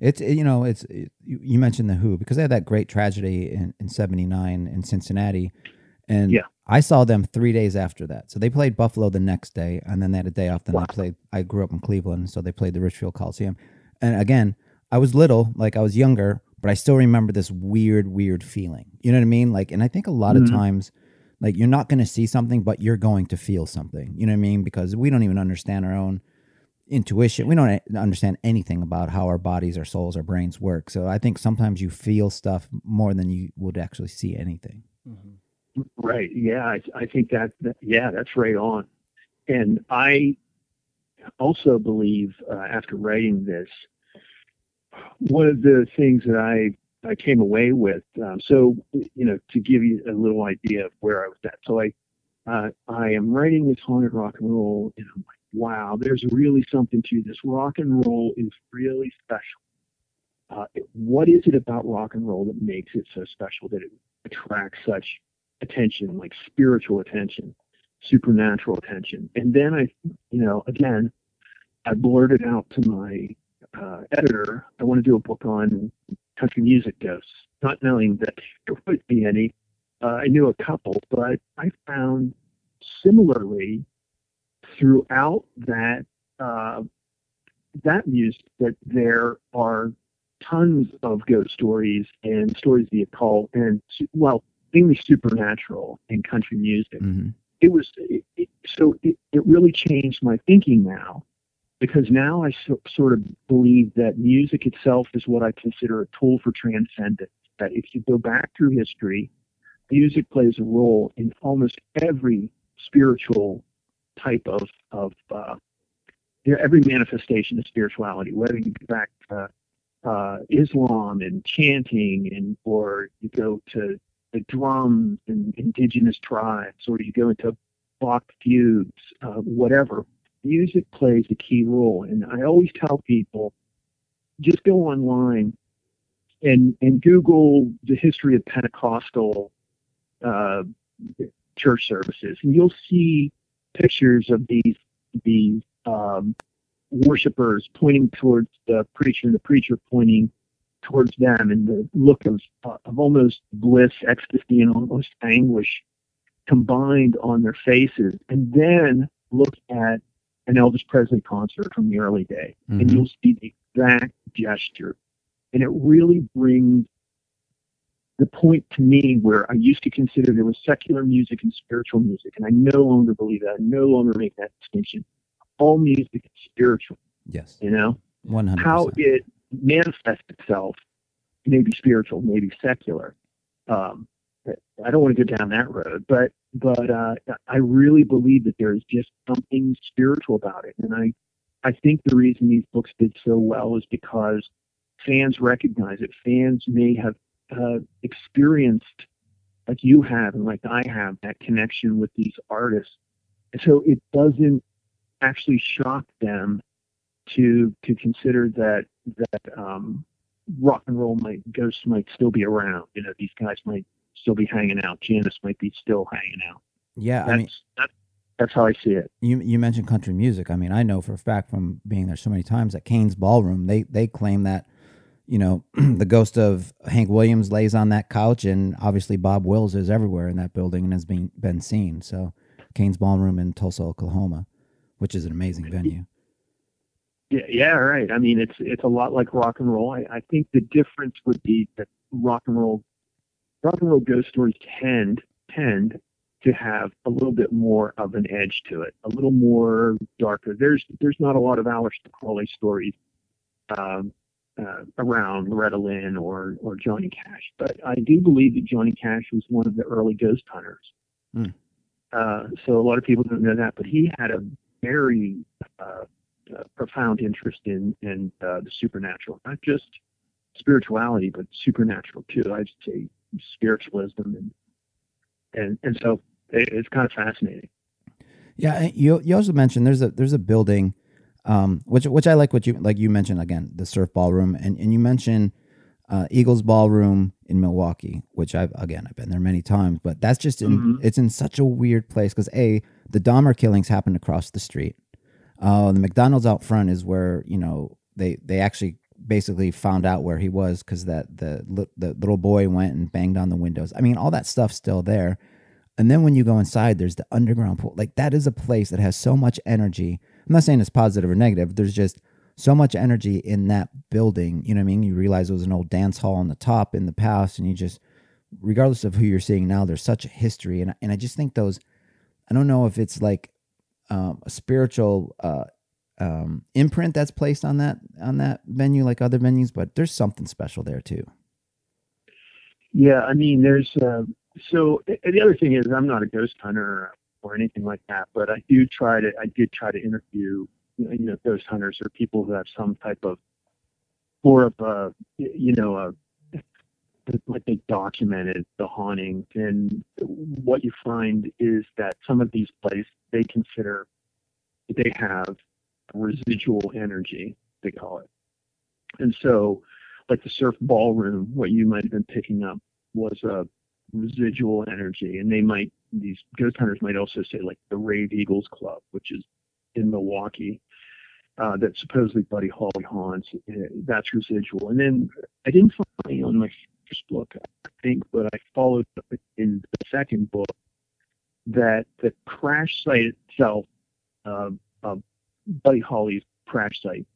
It's you know it's it, you, you mentioned the Who because they had that great tragedy in in '79 in Cincinnati, and Yeah. I saw them three days after that. So they played Buffalo the next day, and then they had a day off. Then they played. I grew up in Cleveland, so they played the Richfield Coliseum. And again, I was little, like I was younger, but I still remember this weird, weird feeling. You know what I mean? Like, and I think a lot of Mhm. times, like you're not going to see something, but you're going to feel something. You know what I mean? Because we don't even understand our own intuition. We don't understand anything about how our bodies, our souls, our brains work. So I think sometimes you feel stuff more than you would actually see anything. Right. Yeah. I, I think that, that, yeah, that's right on. And I also believe uh, after writing this, one of the things that I, I came away with, um, so, you know, to give you a little idea of where I was at. So I, uh, I am writing this haunted rock and roll and I'm like, wow, there's really something to this. Rock and roll is really special. Uh, what is it about rock and roll that makes it so special that it attracts such attention, like spiritual attention, supernatural attention. And then I, you know, again, I blurted out to my uh, editor, I want to do a book on country music ghosts, not knowing that there would be any. Uh, I knew a couple, but I found similarly throughout that uh, that music that there are tons of ghost stories and stories of the occult and well mainly supernatural in country music. hmm It was it, it, so it, it really changed my thinking now because now I so, sort of believe that music itself is what I consider a tool for transcendence. That if you go back through history, music plays a role in almost every spiritual type of of uh, every manifestation of spirituality, whether you go back to uh, Islam and chanting, and or you go to the drums and indigenous tribes, or you go into Bach fugues, uh, whatever. Music plays a key role, and I always tell people, just go online and and Google the history of Pentecostal uh, church services, and you'll see pictures of these these um, worshipers pointing towards the preacher, and the preacher pointing towards them, and the look of uh, of almost bliss, ecstasy, and almost anguish combined on their faces, and then look at an Elvis Presley concert from the early day, and Mhm. you'll see the exact gesture, and it really brings the point to me where I used to consider there was secular music and spiritual music, and I no longer believe that. I no longer make that distinction. All music is spiritual, Yes, you know? one hundred. How it manifests itself maybe spiritual, maybe secular. Um, I don't want to go down that road, but but uh, I really believe that there is just something spiritual about it, and I I think the reason these books did so well is because fans recognize it. Fans may have uh, experienced, like you have and like I have, that connection with these artists, and so it doesn't actually shock them to to consider that that um, rock and roll might ghosts might still be around. You know, these guys might still be hanging out. Janis might be still hanging out. Yeah, That's I mean, that's, that's how I see it. you you mentioned country music. I mean, I know for a fact from being there so many times that Cain's Ballroom, they they claim that, you know, the ghost of Hank Williams lays on that couch, and obviously Bob Wills is everywhere in that building and has been been seen. So, Cain's Ballroom in Tulsa, Oklahoma, which is an amazing venue. Yeah, yeah, right. I mean, it's it's a lot like rock and roll. I, I think the difference would be that rock and roll rock and roll ghost stories tend tend to have a little bit more of an edge to it, a little more darker. There's there's not a lot of Aleister Crowley stories um, uh, around Loretta Lynn or or Johnny Cash, but I do believe that Johnny Cash was one of the early ghost hunters. Hmm. Uh, so a lot of people don't know that, but he had a very uh, uh, profound interest in in uh, the supernatural, not just spirituality, but supernatural too. I'd say spiritualism and and and so it, it's kind of fascinating. Yeah, you you also mentioned there's a there's a building, um, which which I like what you like you mentioned again the surf ballroom and and you mentioned uh, Eagles Ballroom in Milwaukee, which I've again I've been there many times, but that's just in Mhm. it's in such a weird place because a the Dahmer killings happened across the street. Uh, the McDonald's out front is where you know they they actually basically found out where he was because that the the little boy went and banged on the windows. I mean, all that stuff's still there. And then when you go inside, there's the underground pool. Like that is a place that has so much energy. I'm not saying it's positive or negative. There's just so much energy in that building. You know what I mean? You realize it was an old dance hall on the top in the past, and you just, regardless of who you're seeing now, there's such a history. And and I just think those, I don't know if it's like um, a spiritual uh, um, imprint that's placed on that on that venue like other venues, but there's something special there too. Yeah, I mean, there's uh, so the other thing is I'm not a ghost hunter or anything like that, but I do try to I did try to interview you know, ghost hunters or people who have some type of more of a you know a like they documented the hauntings and what you find is that some of these places they consider they have residual energy they call it. And so like the surf ballroom what you might have been picking up was a residual energy and they might these ghost hunters might also say like the rave eagles club which is in milwaukee uh, that supposedly buddy holly haunts uh, that's residual. And then i didn't find on my first book i think but i followed up in the second book that the crash site itself uh, uh, buddy holly's crash site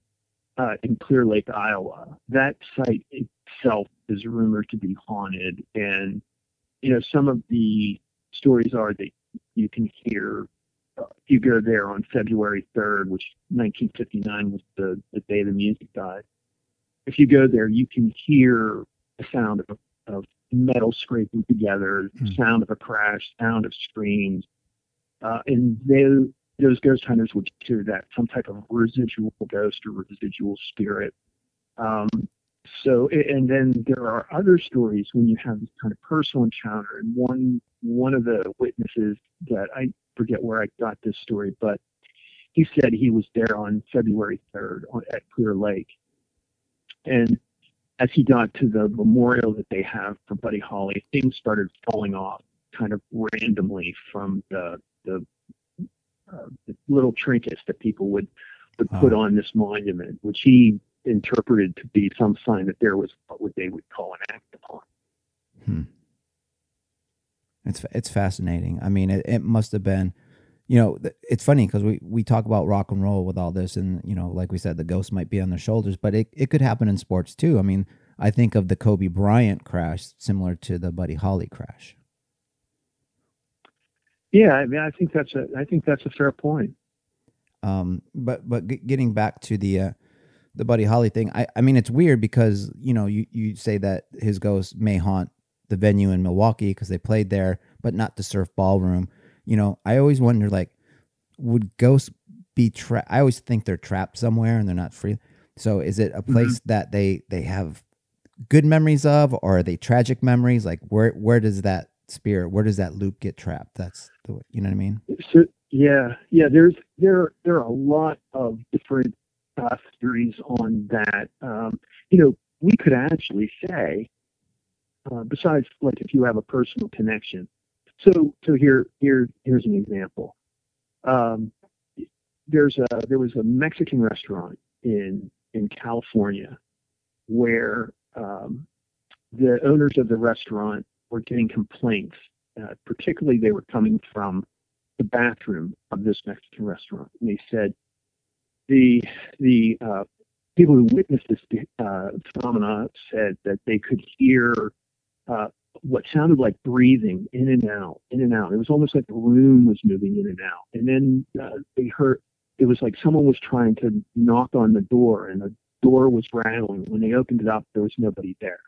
uh, in Clear Lake, Iowa. That site itself is rumored to be haunted, and you know some of the stories are that you can hear. Uh, if you go there on February 3rd, which 1959 was the, the day the music died, if you go there, you can hear the sound of, of metal scraping together, Hmm. sound of a crash, sound of screams, uh, and they, those ghost hunters would consider that some type of residual ghost or residual spirit. Um, so, and then there are other stories when you have this kind of personal encounter. And one one of the witnesses that I forget where I got this story, but he said he was there on February 3rd on, at Clear Lake, and as he got to the memorial that they have for Buddy Holly, things started falling off kind of randomly from the the uh, the little trinkets that people would would put Oh. on this monument, which he interpreted to be some sign that there was what they would call an act upon. It's it's fascinating. I mean, it, it must have been, you know, it's funny because we we talk about rock and roll with all this, and you know, like we said, the ghost might be on their shoulders, but it it could happen in sports too. I mean, I think of the Kobe Bryant crash, similar to the Buddy Holly crash. Yeah, I mean, I think that's a I think that's a fair point. Um, but but g- getting back to the uh, the Buddy Holly thing, I I mean, it's weird because you know you you say that his ghost may haunt the venue in Milwaukee because they played there, but not the surf ballroom. You know, I always wonder like, would ghosts be trapped? I always think they're trapped somewhere and they're not free. So is it a place that they they have good memories of, or are they tragic memories? Like where where does that spirit, where does that loop get trapped? That's the way, you know what I mean? So yeah, yeah. There's there there are a lot of different uh, theories on that. Um, you know, we could actually say, uh, besides like if you have a personal connection. So so here here here's an example. Um, there's a there was a Mexican restaurant in in California where um, the owners of the restaurant were getting complaints. Uh, particularly, they were coming from the bathroom of this Mexican restaurant, and they said the the uh, people who witnessed this uh, phenomena said that they could hear uh, what sounded like breathing in and out, in and out. It was almost like the room was moving in and out. And then uh, they heard it was like someone was trying to knock on the door, and the door was rattling. When they opened it up, there was nobody there.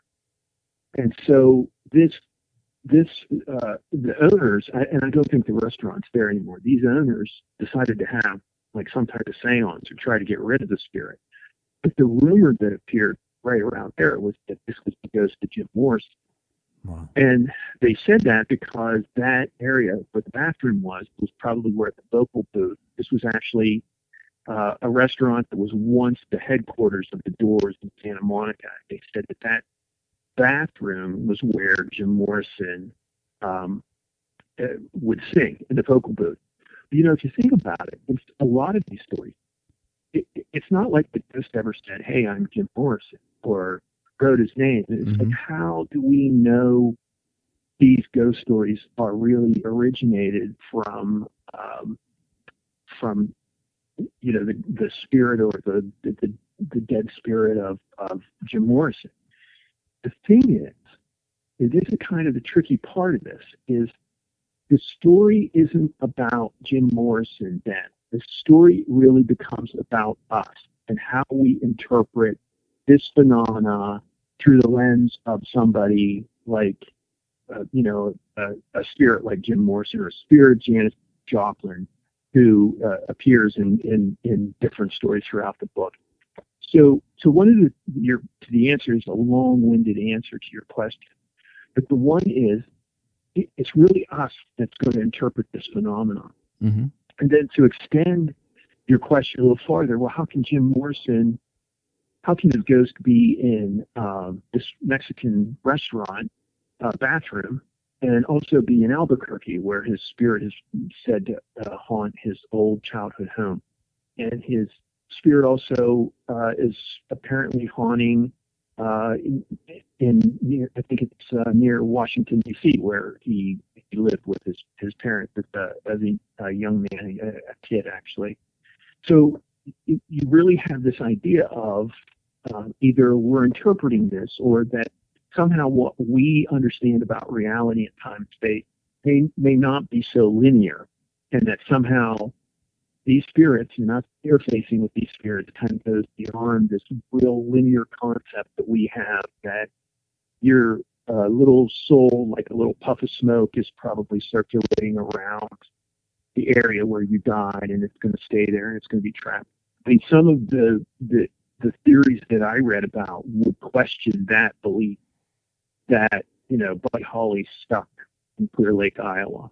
And so this this uh, the owners, and I don't think the restaurant's there anymore. These owners decided to have like some type of seance or try to get rid of the spirit. But the rumor that appeared right around there was that this was the ghost of Jim Morrison. Wow. And they said that because that area where the bathroom was was probably where the vocal booth. This was actually uh, a restaurant that was once the headquarters of the Doors in Santa Monica. They said that that bathroom was where Jim Morrison um, uh, would sing in the vocal booth. But, you know, if you think about it, it's a lot of these stories. It, it- it's not like the ghost ever said, "Hey, I'm Jim Morrison," or wrote his name. It's like, how do we know these ghost stories are really originated from um, from you know the the spirit or the the, the, the dead spirit of of Jim Morrison? The thing is, and this is kind of the tricky part of this is the story isn't about Jim Morrison then. The story really becomes about us and how we interpret this phenomena through the lens of somebody like, uh, you know, a, a spirit like Jim Morrison or a spirit of Janis Joplin, who uh, appears in, in in different stories throughout the book. So, so one of the your to the answer is a long-winded answer to your question, but the one is it, it's really us that's going to interpret this phenomenon. Mm-hmm. And then to extend your question a little farther, well, how can Jim Morrison, how can his ghost be in um, this Mexican restaurant uh, bathroom and also be in Albuquerque, where his spirit is said to uh, haunt his old childhood home? And his spirit also uh, is apparently haunting uh, in, in near, I think it's uh, near Washington D.C., where he, he lived with his his parents as a, as a, a young man, a, a kid actually. So you, really have this idea of um, either we're interpreting this or that somehow what we understand about reality and time and space may, may not be so linear, and that somehow these spirits, you're not interfacing with these spirits, kind of goes beyond this real linear concept that we have that your uh, little soul, like a little puff of smoke, is probably circulating around the area where you died, and it's going to stay there and it's going to be trapped. I mean, some of the, the the theories that I read about would question that belief that you know Buddy Holly stuck in Clear Lake, Iowa.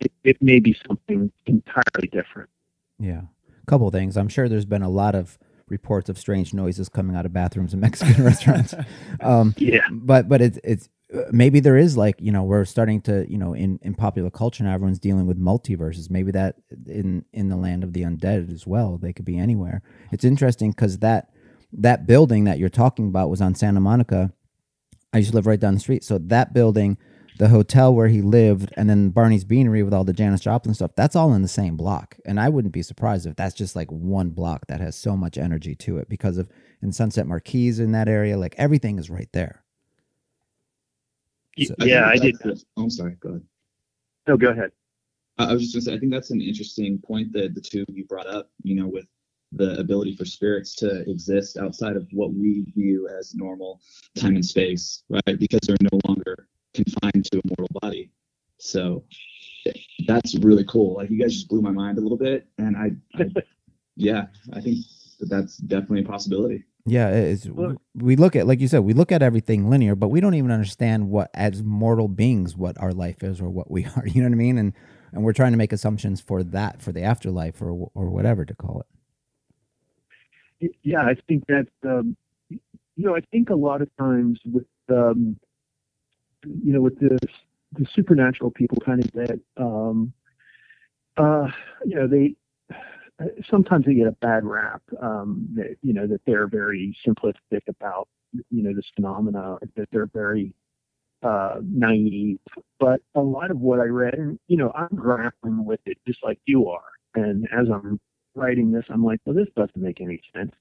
It, it may be something entirely different. Yeah. A couple things. I'm sure there's been a lot of reports of strange noises coming out of bathrooms in Mexican restaurants. Um, Yeah. but but it's it's maybe there is like you know we're starting to you know in in popular culture now everyone's dealing with multiverses. Maybe that in in the land of the undead as well. They could be anywhere. It's interesting because that that building that you're talking about was on Santa Monica. I used to live right down the street. So that building, the hotel where he lived, and then Barney's Beanery with all the Janis Joplin stuff, that's all in the same block. And I wouldn't be surprised if that's just like one block that has so much energy to it because of in Sunset Marquis in that area, like everything is right there. Y- So- yeah, I did. Oh, I'm sorry. Go ahead. No, go ahead. I I was just gonna say, I think that's an interesting point that the two of you brought up. You know, with the ability for spirits to exist outside of what we view as normal time and space, right? Because they're no longer confined to a mortal body. So that's really cool. Like you guys just blew my mind a little bit, and I, I yeah, I think that that's definitely a possibility. Yeah, is. We look at, like you said, we look at everything linear, but we don't even understand what, as mortal beings, what our life is or what we are. You know what I mean? And and we're trying to make assumptions for that, for the afterlife, or or whatever to call it. yeah, I think that um, you know, I think a lot of times with um, you know, with the the supernatural people, kind of that um, uh, you know, they sometimes they get a bad rap. Um, that you know that they're very simplistic about you know this phenomena, that they're very uh, naive. But a lot of what I read, and you know, I'm grappling with it just like you are. And as I'm writing this, I'm like, well, this doesn't make any sense.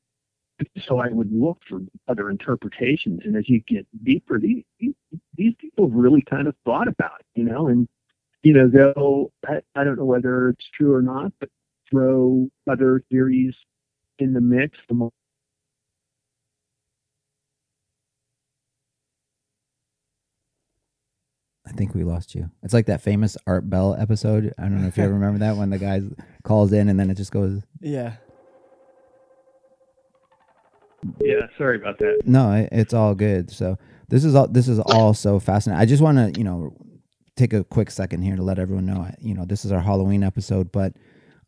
so I would look for other interpretations. And as you get deeper, these, these, people really kind of thought about it, you know, and, you know, they'll, I, I don't know whether it's true or not, but throw other theories in the mix. The more I think we lost you. It's like that famous Art Bell episode. I don't know if you ever remember that when the guy calls in and then it just goes. Yeah. yeah, sorry about that. No, it, it's all good. So this is all this is all so fascinating. I just want to you know take a quick second here to let everyone know. You know this is our Halloween episode, but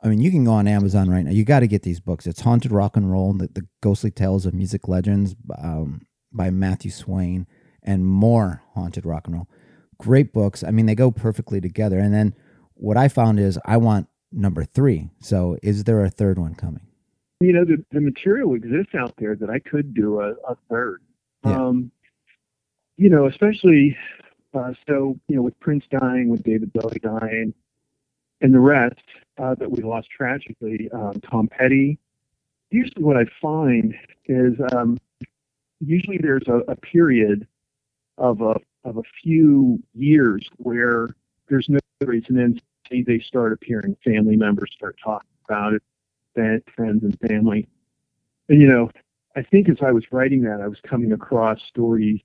I mean you can go on Amazon right now. You got to get these books. It's Haunted Rock and Roll: The, the Ghostly Tales of Music Legends um, by Matthew Swayne, and more Haunted Rock and Roll. Great books. I mean they go perfectly together. And then what I found is I want number three. So is there a third one coming? you know, the, the material exists out there that I could do a, a third. Yeah. Um, you know, especially uh, so, you know, with Prince dying, with David Bowie dying, and the rest uh, that we lost tragically, um, Tom Petty. Usually, what I find is um, usually there's a, a period of a of a few years where there's no reason, and then they start appearing. Family members start talking about it friends and family. And, you know, I think as I was writing that, I was coming across stories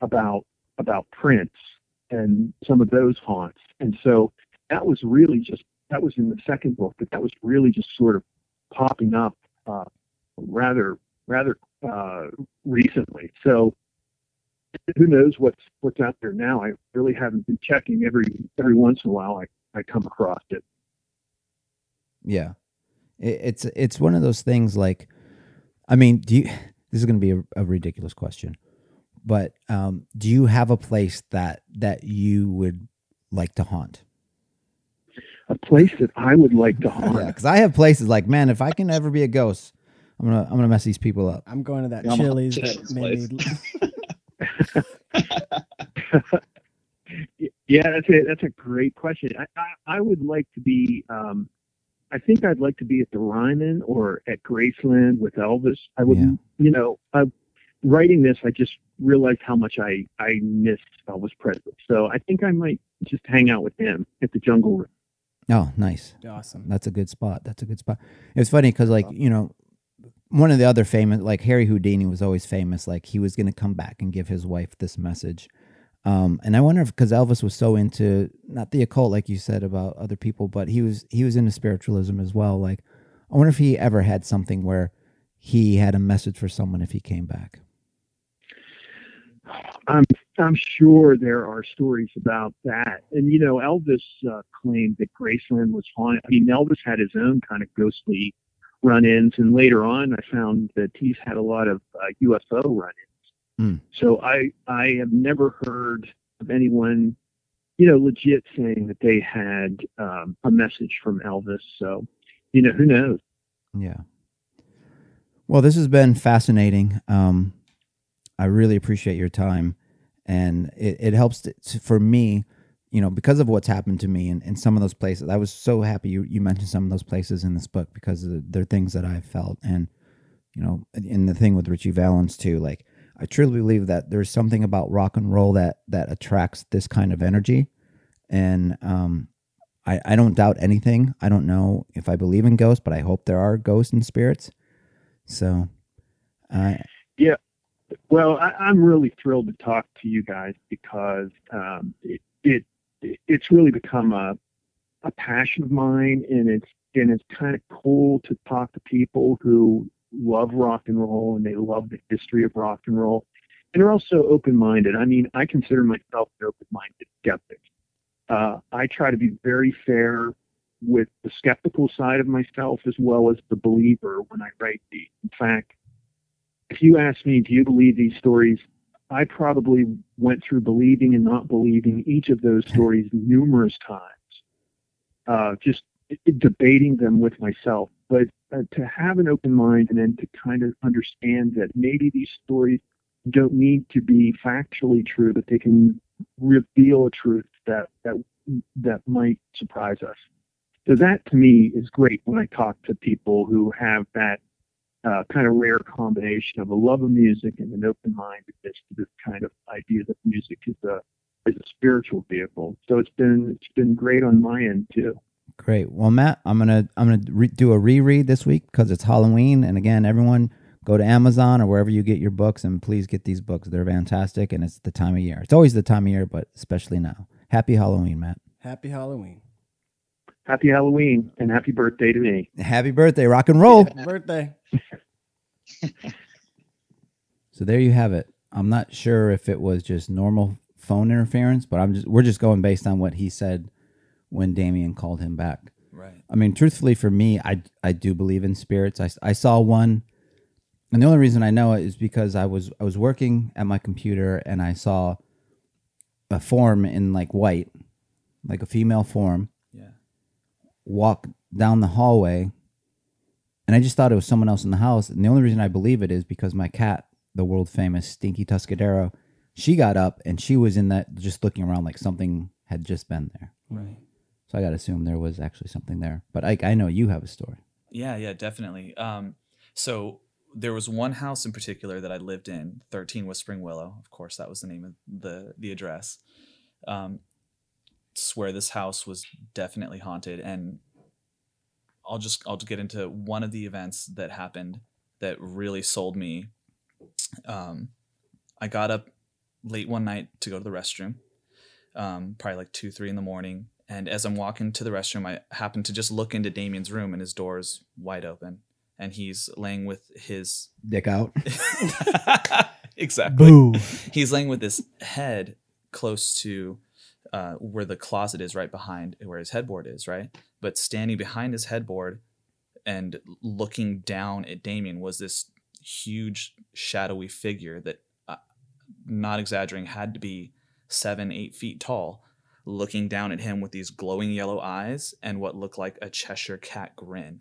about about Prince and some of those haunts. And so that was really just that was in the second book, but that was really just sort of popping up uh, rather rather uh, recently. So who knows what's what's out there now? I really haven't been checking every every once in a while. I I come across it. Yeah, it, it's it's one of those things. Like, I mean, do you? This is going to be a, a ridiculous question, but um, do you have a place that that you would like to haunt? A place that I would like to haunt. Yeah, because I have places like, man, if I can ever be a ghost, I'm gonna I'm gonna mess these people up. I'm going to that Yeah, Chili's Chili's that made me. Yeah, that's a that's a great question. I, I, I would like to be. Um, I think I'd like to be at the Ryman or at Graceland with Elvis. I would, Yeah. you know, I, writing this, I just realized how much I I missed Elvis Presley. So I think I might just hang out with him at the Jungle Room. Oh, nice. Awesome. That's a good spot. That's a good spot. It's funny because, like, you know, one of the other famous, like Harry Houdini was always famous. Like, he was going to come back and give his wife this message. Um, and I wonder if because Elvis was so into not the occult, like you said about other people, but he was he was into spiritualism as well. Like, I wonder if he ever had something where he had a message for someone if he came back. I'm I'm sure there are stories about that. And you know, Elvis uh, claimed that Graceland was haunted. I mean, Elvis had his own kind of ghostly run-ins, and later on, I found that he's had a lot of uh, UFO run-ins. Hmm. So I I have never heard of anyone, you know, legit saying that they had um, a message from Elvis. So, you know, who knows? Yeah. Well, this has been fascinating. Um, I really appreciate your time, and it, it helps to, for me, you know, because of what's happened to me in, in some of those places. I was so happy you, you mentioned some of those places in this book because they're things that I've felt, and you know, in the thing with Ritchie Valens too. Like, I truly believe that there's something about rock and roll that that attracts this kind of energy, and um, I, I don't doubt anything. I don't know if I believe in ghosts, but I hope there are ghosts and spirits. So, uh, Well, I, I'm really thrilled to talk to you guys because um, it, it it's really become a a passion of mine, and it's and it's kind of cool to talk to people who love rock and roll and they love the history of rock and roll, and are also open minded. I mean, I consider myself an open minded skeptic. Uh, I try to be very fair with the skeptical side of myself as well as the believer when I write these. In fact, if you ask me, do you believe these stories? I probably went through believing and not believing each of those stories numerous times, uh, just debating them with myself. But uh, to have an open mind and then to kind of understand that maybe these stories don't need to be factually true, but they can reveal a truth that that that might surprise us. So that to me is great when I talk to people who have that uh, kind of rare combination of a love of music and an open mindedness to this kind of idea that music is a is a spiritual vehicle. So it's been it's been great on my end too. Great. Well, Matt, I'm gonna I'm gonna re- do a reread this week because it's Halloween, and again, everyone go to Amazon or wherever you get your books, and please get these books. They're fantastic, and it's the time of year. It's always the time of year, but especially now. Happy Halloween, Matt. Happy Halloween. Happy Halloween and happy birthday to me. Happy birthday, rock and roll. Birthday. So there you have it. I'm not sure if it was just normal phone interference, but I'm just we're just going based on what he said when Damien called him back. Right. I mean, truthfully, for me, I I do believe in spirits. I, I saw one, and the only reason I know it is because I was I was working at my computer and I saw a form in like white, like a female form, Yeah. Walk down the hallway, and I just thought it was someone else in the house. And the only reason I believe it is because my cat, the world famous Stinky Tuscadero, she got up and she was in that just looking around like something had just been there. Right. So I got to assume there was actually something there. But I, I know you have a story. Yeah, yeah, definitely. Um, so there was one house in particular that I lived in, 13 Whispering Willow. Of course, that was the name of the the address. Um, swear this house was definitely haunted, and I'll just I'll just get into one of the events that happened that really sold me. Um, I got up late one night to go to the restroom, um, probably like two, three in the morning. And as I'm walking to the restroom, I happen to just look into Damien's room, and his door's wide open, and he's laying with his Dick out. exactly. Boo. He's laying with his head close to uh, where the closet is, right behind where his headboard is, right. But standing behind his headboard and looking down at Damien was this huge shadowy figure that, uh, not exaggerating, had to be seven, eight feet tall, looking down at him with these glowing yellow eyes and what looked like a Cheshire cat grin.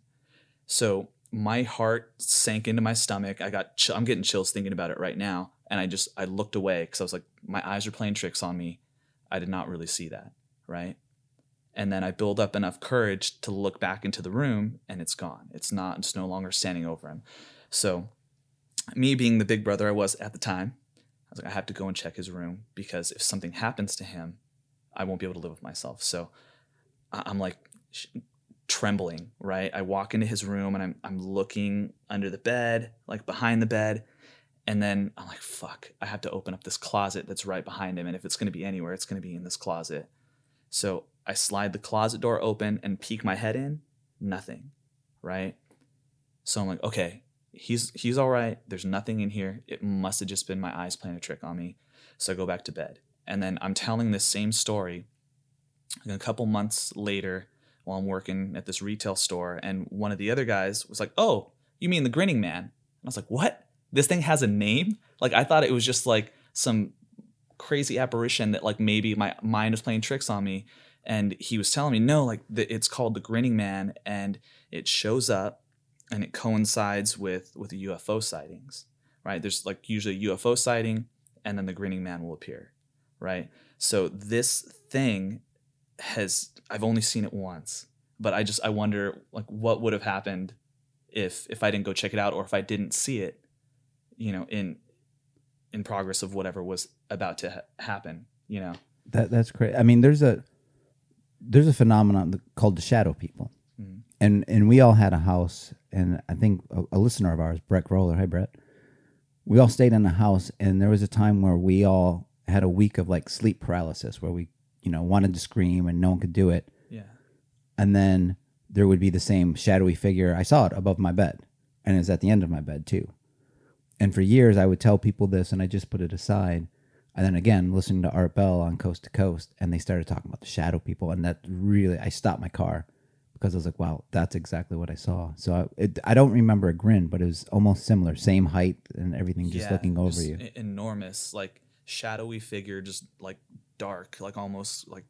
So my heart sank into my stomach. I got ch- I'm getting chills thinking about it right now, and I just I looked away because I was like my eyes are playing tricks on me. I did not really see that, right? And then I build up enough courage to look back into the room, and it's gone. It's not. It's no longer standing over him. So, me being the big brother I was at the time, I was like, I have to go and check his room because if something happens to him, I won't be able to live with myself. So, I'm like trembling, right? I walk into his room and I'm I'm looking under the bed, like behind the bed, and then I'm like, fuck, I have to open up this closet that's right behind him, and if it's gonna be anywhere, it's gonna be in this closet. So I slide the closet door open and peek my head in, nothing, right? So I'm like, okay, he's he's all right. There's nothing in here. It must have just been my eyes playing a trick on me. So I go back to bed, and then I'm telling this same story. A couple months later, while I'm working at this retail store, and one of the other guys was like, "Oh, you mean the grinning man?" And I was like, "What? This thing has a name?" Like I thought it was just like some crazy apparition that like maybe my mind was playing tricks on me. And he was telling me, "No, like the, it's called the grinning man, and it shows up, and it coincides with with the UFO sightings, right? There's like usually a UFO sighting, and then the grinning man will appear, right? So this thing has I've only seen it once, but I just I wonder like what would have happened if if I didn't go check it out or if I didn't see it, you know, in in progress of whatever was about to ha- happen, you know. That that's great. I mean, there's a there's a phenomenon called the shadow people, Mhm. and and we all had a house, and I think a, a listener of ours, Brett Roller, hi Brett, we all stayed in a house, and there was a time where we all had a week of like sleep paralysis, where we you know wanted to scream and no one could do it, Yeah. and then there would be the same shadowy figure. I saw it above my bed, and it was at the end of my bed too. And for years, I would tell people this, and I just put it aside. And then again, listening to Art Bell on Coast to Coast, and they started talking about the shadow people, and that really, I stopped my car because I was like, "Wow, that's exactly what I saw." So I, it, I don't remember a grin, but it was almost similar, same height and everything, just Yeah, looking over just you. enormous, like shadowy figure, just like dark, like almost like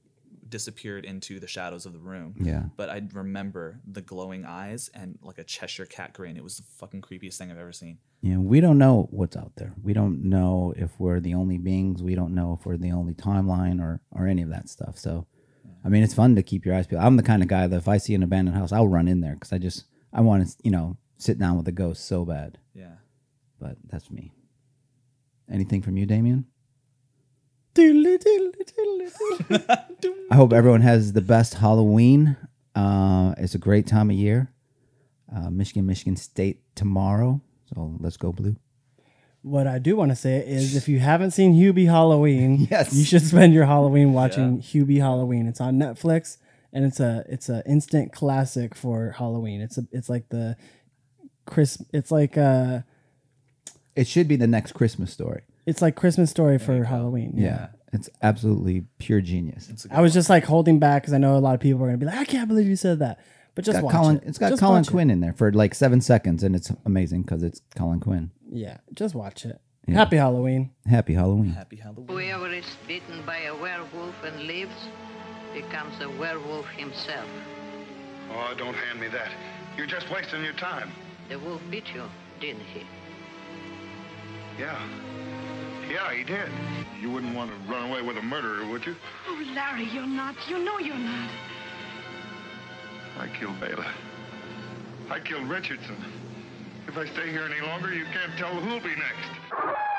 disappeared into the shadows of the room. Yeah. But I remember the glowing eyes and like a Cheshire cat grin. It was the fucking creepiest thing I've ever seen. Yeah, we don't know what's out there. We don't know if we're the only beings. We don't know if we're the only timeline or or any of that stuff. So, I mean, it's fun to keep your eyes peeled. I'm the kind of guy that if I see an abandoned house, I'll run in there because I just I want to you know sit down with a ghost so bad. Yeah. But that's me. Anything from you, Damien? I hope everyone has the best Halloween. Uh, it's a great time of year. Uh, Michigan, Michigan State tomorrow. So let's go blue. what I do want to say is if you haven't seen Hubie Halloween, Yes. you should spend your Halloween watching Hubie Halloween. It's on Netflix and it's a it's a instant classic for Halloween. It's a it's like the Chris it's like uh It should be the next Christmas story. It's like Christmas story for Halloween. Yeah. It's absolutely pure genius. It's a good I was just like holding back because I know a lot of people are gonna be like, I can't believe you said that. But just Got watch Colin, it. It's got Just Colin watch it. Quinn in there for like seven seconds, and it's amazing because it's Colin Quinn. Yeah, just watch it. Yeah. Happy Halloween. Happy Halloween. happy Halloween. Whoever is bitten by a werewolf and lives becomes a werewolf himself. Oh, don't hand me that. You're just wasting your time. The wolf bit you, didn't he? Yeah. Yeah, he did. You wouldn't want to run away with a murderer, would you? Oh, Larry, you're not. You know you're not. I killed Bela. I killed Richardson. If I stay here any longer, you can't tell who'll be next.